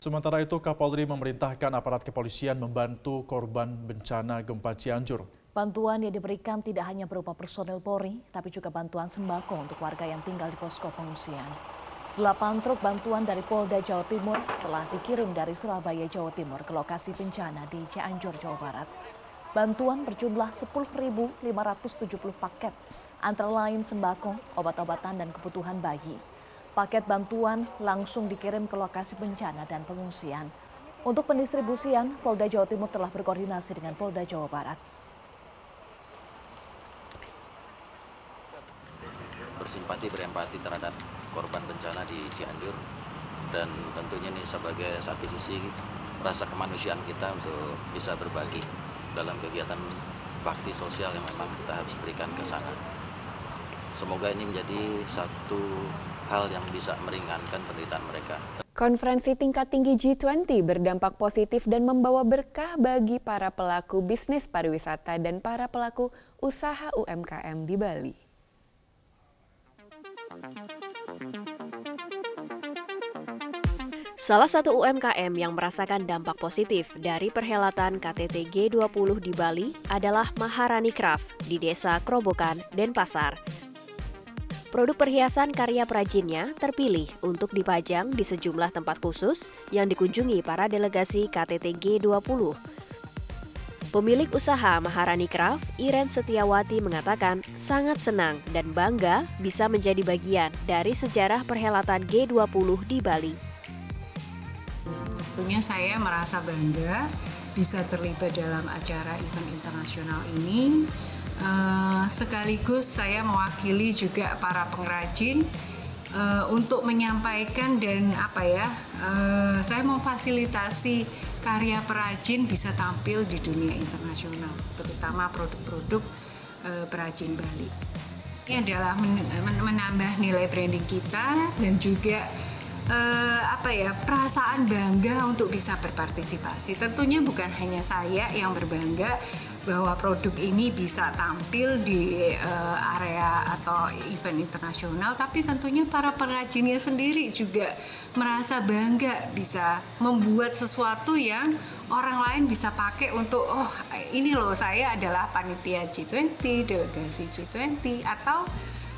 Sementara itu, Kapolri memerintahkan aparat kepolisian membantu korban bencana gempa Cianjur. Bantuan yang diberikan tidak hanya berupa personel Polri, tapi juga bantuan sembako untuk warga yang tinggal di posko pengungsian. Delapan truk bantuan dari Polda Jawa Timur telah dikirim dari Surabaya, Jawa Timur ke lokasi bencana di Cianjur, Jawa Barat. Bantuan berjumlah 10.570 paket, antara lain sembako, obat-obatan, dan kebutuhan bayi. Paket bantuan langsung dikirim ke lokasi bencana dan pengungsian. Untuk pendistribusian, Polda Jawa Timur telah berkoordinasi dengan Polda Jawa Barat. Bersimpati berempati terhadap korban bencana di Cianjur dan tentunya ini sebagai satu sisi rasa kemanusiaan kita untuk bisa berbagi dalam kegiatan bakti sosial yang memang kita harus berikan ke sana. Semoga ini menjadi satu hal yang bisa meringankan penderitaan mereka. Konferensi tingkat tinggi G20 berdampak positif dan membawa berkah bagi para pelaku bisnis pariwisata dan para pelaku usaha UMKM di Bali. Salah satu UMKM yang merasakan dampak positif dari perhelatan KTT G20 di Bali adalah Maharani Craft di Desa Krobokan, Denpasar. Produk perhiasan karya perajinnya terpilih untuk dipajang di sejumlah tempat khusus yang dikunjungi para delegasi KTT G20. Pemilik usaha Maharani Craft, Iren Setiawati mengatakan sangat senang dan bangga bisa menjadi bagian dari sejarah perhelatan G20 di Bali. Tentunya saya merasa bangga bisa terlibat dalam acara event internasional ini Uh, sekaligus saya mewakili juga para pengrajin uh, untuk menyampaikan dan apa ya, uh, saya memfasilitasi karya perajin bisa tampil di dunia internasional, terutama produk-produk uh, perajin Bali. Ini adalah men menambah nilai branding kita dan juga uh, apa ya perasaan bangga untuk bisa berpartisipasi. Tentunya bukan hanya saya yang berbangga, bahwa produk ini bisa tampil di uh, area atau event internasional tapi tentunya para pengrajinnya sendiri juga merasa bangga bisa membuat sesuatu yang orang lain bisa pakai untuk oh ini loh saya adalah panitia G20 delegasi G20 atau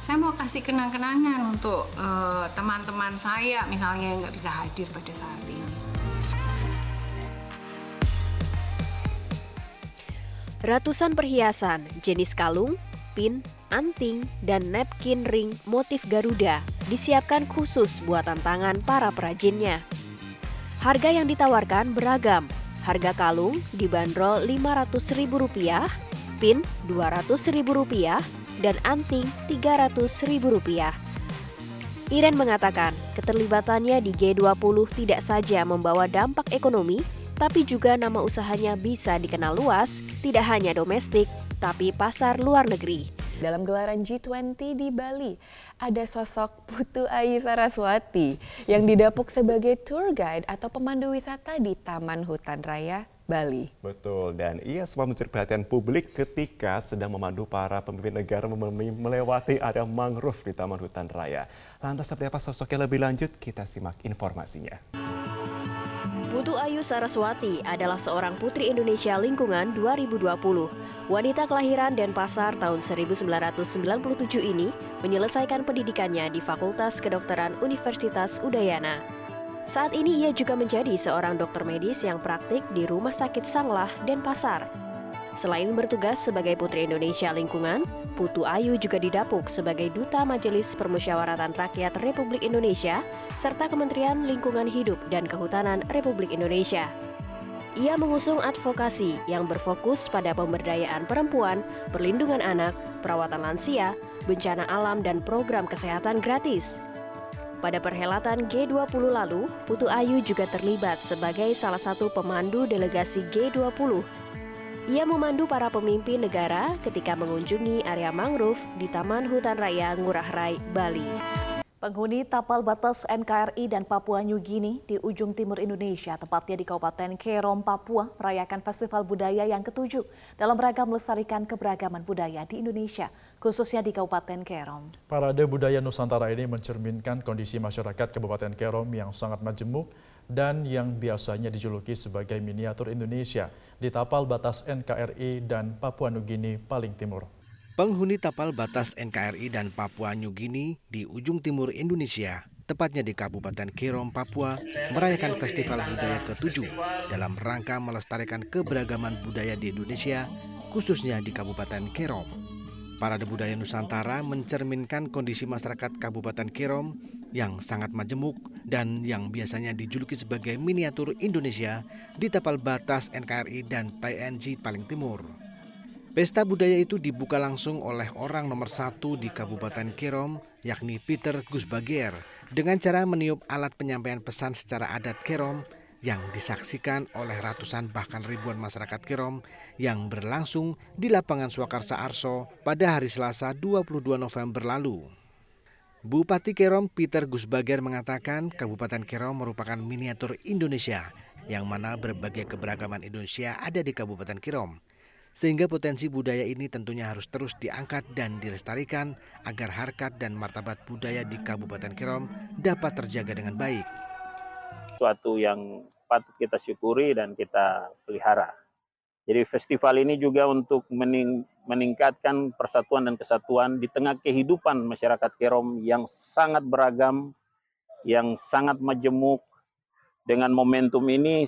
saya mau kasih kenang-kenangan untuk eh, teman-teman uh, saya misalnya yang nggak bisa hadir pada saat ini. Ratusan perhiasan jenis kalung, pin, anting, dan napkin ring motif Garuda disiapkan khusus buatan tangan para perajinnya. Harga yang ditawarkan beragam. Harga kalung dibanderol Rp500.000, pin Rp200.000, dan anting Rp300.000. Iren mengatakan keterlibatannya di G20 tidak saja membawa dampak ekonomi, tapi juga nama usahanya bisa dikenal luas, tidak hanya domestik, tapi pasar luar negeri. Dalam gelaran G20 di Bali, ada sosok Putu Ayu Saraswati yang didapuk sebagai tour guide atau pemandu wisata di Taman Hutan Raya Bali. Betul, dan ia sempat mencuri perhatian publik ketika sedang memandu para pemimpin negara melewati area mangrove di Taman Hutan Raya. Lantas seperti apa sosoknya lebih lanjut? Kita simak informasinya. Putu Ayu Saraswati adalah seorang putri Indonesia lingkungan 2020. Wanita kelahiran Denpasar tahun 1997 ini menyelesaikan pendidikannya di Fakultas Kedokteran Universitas Udayana. Saat ini ia juga menjadi seorang dokter medis yang praktik di Rumah Sakit Sanglah, Denpasar. Selain bertugas sebagai Putri Indonesia Lingkungan, Putu Ayu juga didapuk sebagai Duta Majelis Permusyawaratan Rakyat Republik Indonesia serta Kementerian Lingkungan Hidup dan Kehutanan Republik Indonesia. Ia mengusung advokasi yang berfokus pada pemberdayaan perempuan, perlindungan anak, perawatan lansia, bencana alam, dan program kesehatan gratis. Pada perhelatan G20 lalu, Putu Ayu juga terlibat sebagai salah satu pemandu delegasi G20 ia memandu para pemimpin negara ketika mengunjungi area mangrove di Taman Hutan Raya Ngurah Rai, Bali. Penghuni tapal batas NKRI dan Papua New Guinea di ujung timur Indonesia, tepatnya di Kabupaten Kerom, Papua, merayakan Festival Budaya yang ketujuh dalam rangka melestarikan keberagaman budaya di Indonesia, khususnya di Kabupaten Kerom. Parade Budaya Nusantara ini mencerminkan kondisi masyarakat Kabupaten Kerom yang sangat majemuk dan yang biasanya dijuluki sebagai miniatur Indonesia di tapal batas NKRI dan Papua New Guinea paling timur. Penghuni tapal batas NKRI dan Papua New Guinea di ujung timur Indonesia, tepatnya di Kabupaten Kerom, Papua, merayakan Festival Budaya ke-7 dalam rangka melestarikan keberagaman budaya di Indonesia, khususnya di Kabupaten Kerom. Parade Budaya Nusantara mencerminkan kondisi masyarakat Kabupaten Kerom yang sangat majemuk dan yang biasanya dijuluki sebagai miniatur Indonesia di tapal batas NKRI dan PNG paling timur. Pesta budaya itu dibuka langsung oleh orang nomor satu di Kabupaten Kerom, yakni Peter Gusbagier, dengan cara meniup alat penyampaian pesan secara adat Kerom yang disaksikan oleh ratusan bahkan ribuan masyarakat Kerom yang berlangsung di lapangan Swakarsa Arso pada hari Selasa 22 November lalu. Bupati Kerom Peter Gusbager mengatakan Kabupaten Kerom merupakan miniatur Indonesia yang mana berbagai keberagaman Indonesia ada di Kabupaten Kerom sehingga potensi budaya ini tentunya harus terus diangkat dan dilestarikan agar harkat dan martabat budaya di Kabupaten Kerom dapat terjaga dengan baik. Suatu yang patut kita syukuri dan kita pelihara. Jadi festival ini juga untuk mening meningkatkan persatuan dan kesatuan di tengah kehidupan masyarakat Kerom yang sangat beragam, yang sangat majemuk. Dengan momentum ini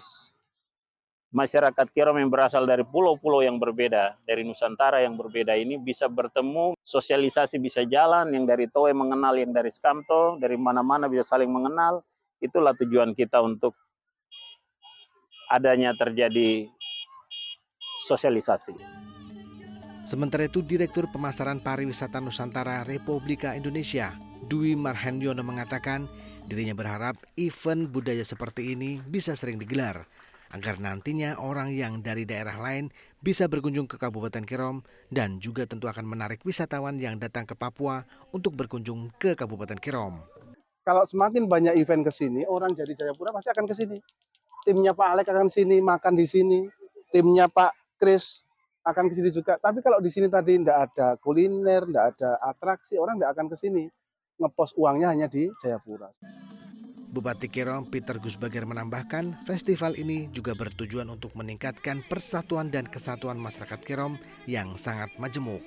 masyarakat Kirom yang berasal dari pulau-pulau yang berbeda, dari Nusantara yang berbeda ini bisa bertemu, sosialisasi bisa jalan, yang dari Toe mengenal yang dari Skamto, dari mana-mana bisa saling mengenal. Itulah tujuan kita untuk adanya terjadi sosialisasi. Sementara itu, Direktur Pemasaran Pariwisata Nusantara Republika Indonesia, Dwi Marhendiono mengatakan dirinya berharap event budaya seperti ini bisa sering digelar agar nantinya orang yang dari daerah lain bisa berkunjung ke Kabupaten Kerom dan juga tentu akan menarik wisatawan yang datang ke Papua untuk berkunjung ke Kabupaten Kerom. Kalau semakin banyak event ke sini, orang dari Jayapura pasti akan ke sini. Timnya Pak Alek akan sini, makan di sini. Timnya Pak Kris akan ke sini juga. Tapi kalau di sini tadi tidak ada kuliner, tidak ada atraksi, orang tidak akan ke sini. Ngepos uangnya hanya di Jayapura. Bupati Kerom Peter Gusbager menambahkan, festival ini juga bertujuan untuk meningkatkan persatuan dan kesatuan masyarakat Kerom yang sangat majemuk.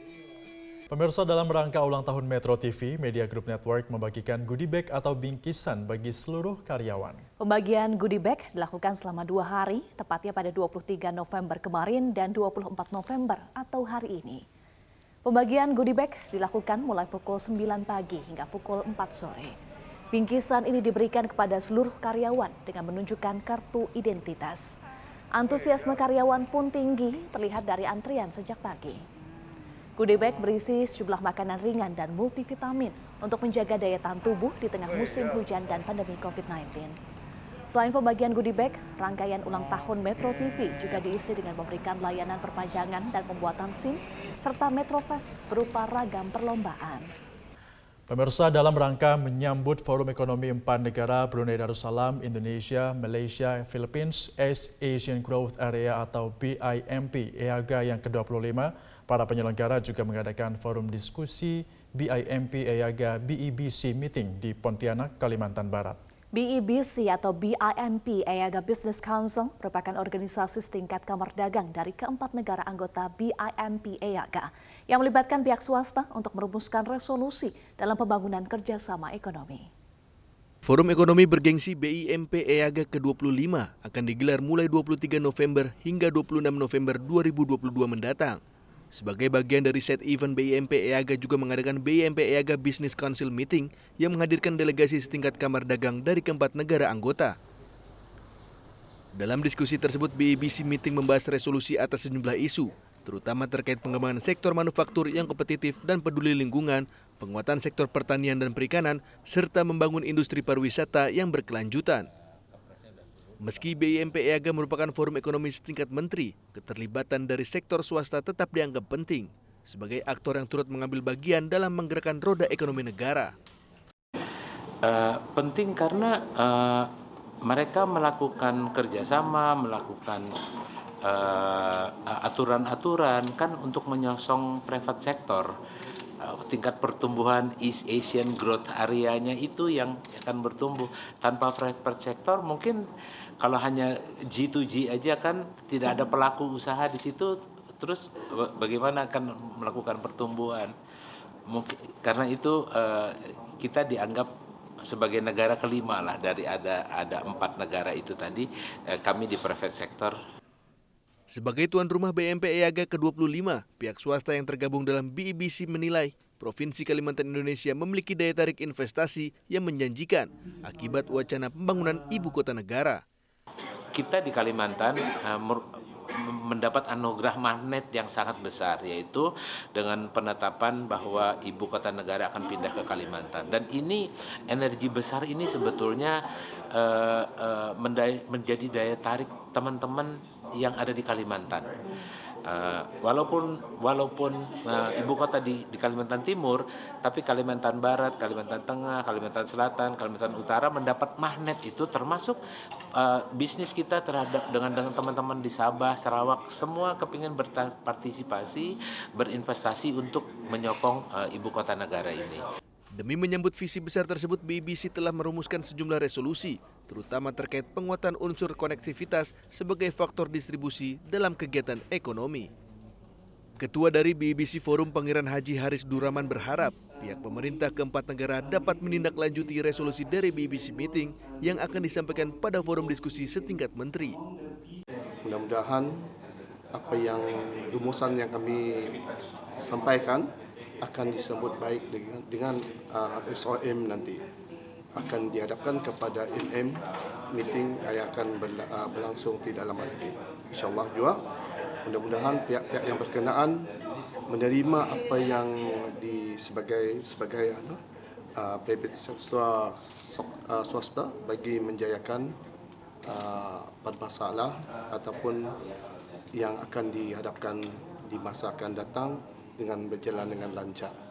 Pemirsa dalam rangka ulang tahun Metro TV, Media Group Network membagikan goodie bag atau bingkisan bagi seluruh karyawan. Pembagian goodie bag dilakukan selama dua hari, tepatnya pada 23 November kemarin dan 24 November atau hari ini. Pembagian goodie bag dilakukan mulai pukul 9 pagi hingga pukul 4 sore. Bingkisan ini diberikan kepada seluruh karyawan dengan menunjukkan kartu identitas. Antusiasme karyawan pun tinggi terlihat dari antrian sejak pagi. Goodie berisi sejumlah makanan ringan dan multivitamin untuk menjaga daya tahan tubuh di tengah musim hujan dan pandemi COVID-19. Selain pembagian goodie bag, rangkaian ulang tahun Metro TV juga diisi dengan memberikan layanan perpanjangan dan pembuatan SIM serta Metrofest berupa ragam perlombaan. Pemirsa dalam rangka menyambut Forum Ekonomi Empat Negara Brunei Darussalam, Indonesia, Malaysia, Philippines, East Asian Growth Area atau BIMP EAGA yang ke-25, para penyelenggara juga mengadakan forum diskusi BIMP EAGA BEBC Meeting di Pontianak, Kalimantan Barat. BEBC atau BIMP EAGA Business Council merupakan organisasi setingkat kamar dagang dari keempat negara anggota BIMP EAGA yang melibatkan pihak swasta untuk merumuskan resolusi dalam pembangunan kerjasama ekonomi. Forum Ekonomi Bergengsi BIMP EAGA ke-25 akan digelar mulai 23 November hingga 26 November 2022 mendatang. Sebagai bagian dari set event BIMP EAGA juga mengadakan BIMP EAGA Business Council Meeting yang menghadirkan delegasi setingkat kamar dagang dari keempat negara anggota. Dalam diskusi tersebut, BIBC Meeting membahas resolusi atas sejumlah isu, terutama terkait pengembangan sektor manufaktur yang kompetitif dan peduli lingkungan, penguatan sektor pertanian dan perikanan, serta membangun industri pariwisata yang berkelanjutan. Meski BIMP EAGA merupakan forum ekonomi setingkat menteri, keterlibatan dari sektor swasta tetap dianggap penting sebagai aktor yang turut mengambil bagian dalam menggerakkan roda ekonomi negara. Uh, penting karena uh, mereka melakukan kerjasama, melakukan aturan-aturan uh, kan untuk menyosong private sector. Uh, tingkat pertumbuhan East Asian Growth Area-nya itu yang akan bertumbuh. Tanpa private sector mungkin kalau hanya G2G aja kan tidak ada pelaku usaha di situ terus bagaimana akan melakukan pertumbuhan mungkin karena itu uh, kita dianggap sebagai negara kelima lah dari ada ada empat negara itu tadi uh, kami di private sector sebagai tuan rumah BMP EAGA ke-25, pihak swasta yang tergabung dalam BIBC menilai Provinsi Kalimantan Indonesia memiliki daya tarik investasi yang menjanjikan akibat wacana pembangunan ibu kota negara. Kita di Kalimantan uh, mendapat anugerah magnet yang sangat besar yaitu dengan penetapan bahwa ibu kota negara akan pindah ke Kalimantan dan ini energi besar ini sebetulnya uh, uh, menjadi daya tarik teman-teman yang ada di Kalimantan. Uh, walaupun walaupun uh, ibu kota di, di Kalimantan Timur, tapi Kalimantan Barat, Kalimantan Tengah, Kalimantan Selatan, Kalimantan Utara mendapat magnet itu termasuk uh, bisnis kita terhadap dengan dengan teman-teman di Sabah, Sarawak, semua kepingin berpartisipasi, berinvestasi untuk menyokong uh, ibu kota negara ini. Demi menyambut visi besar tersebut, BBC telah merumuskan sejumlah resolusi, terutama terkait penguatan unsur konektivitas sebagai faktor distribusi dalam kegiatan ekonomi. Ketua dari BBC Forum Pangeran Haji Haris Duraman berharap pihak pemerintah keempat negara dapat menindaklanjuti resolusi dari BBC Meeting yang akan disampaikan pada forum diskusi setingkat menteri. Mudah-mudahan apa yang rumusan yang kami sampaikan akan disambut baik dengan dengan uh, SOM nanti akan dihadapkan kepada MM meeting yang akan uh, berlangsung tidak lama lagi. InsyaAllah juga mudah-mudahan pihak-pihak yang berkenaan menerima apa yang di sebagai sebagai anu uh, private swasta, uh, swasta bagi menjayakan uh, masalah ataupun yang akan dihadapkan di masa akan datang dengan berjalan dengan lancar.